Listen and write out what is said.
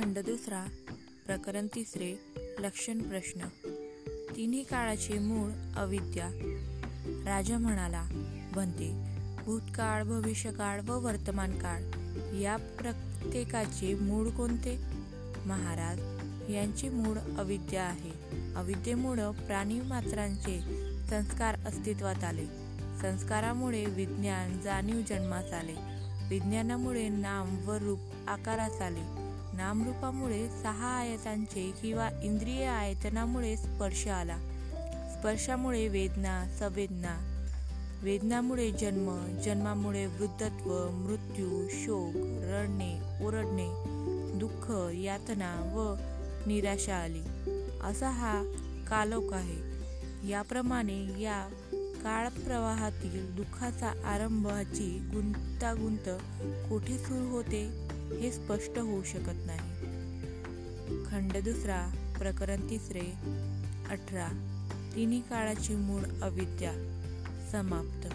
खंड दुसरा प्रकरण तिसरे लक्षण प्रश्न. तिन्ही काळाचे मूळ अविद्या. राजा म्हणाला बनते. भूतकाळ भविष्यकाळ व वर्तमान काळ या प्रत्येकाचे मूळ कोणते? महाराज यांचे मूळ अविद्या आहे. अविद्येमुळं प्राणी मात्रांचे संस्कार अस्तित्वात आले. संस्कारामुळे विज्ञान जाणीव जन्मास आले. विज्ञानामुळे नाम व रूप आकारास आले. नामरूपामुळे सहा आयतांचे किंवा इंद्रिय आयतनामुळे स्पर्श आला. स्पर्शामुळे वेदना संवेदना. वेदनामुळे जन्म जन्मामुळे वृद्धत्व मृत्यू शोक रडणे ओरडणे दुःख यातना व निराशा आली. असा हा कालोक आहे. याप्रमाणे या काळप्रवाहातील दुःखाचा आरंभाची गुंतागुंत कोठे सुरू होते? हे स्पष्ट होऊ शकत नाही. खंड दुसरा प्रकरण तिसरे अठरा तिन्ही काळाची मूळ अविद्या समाप्त.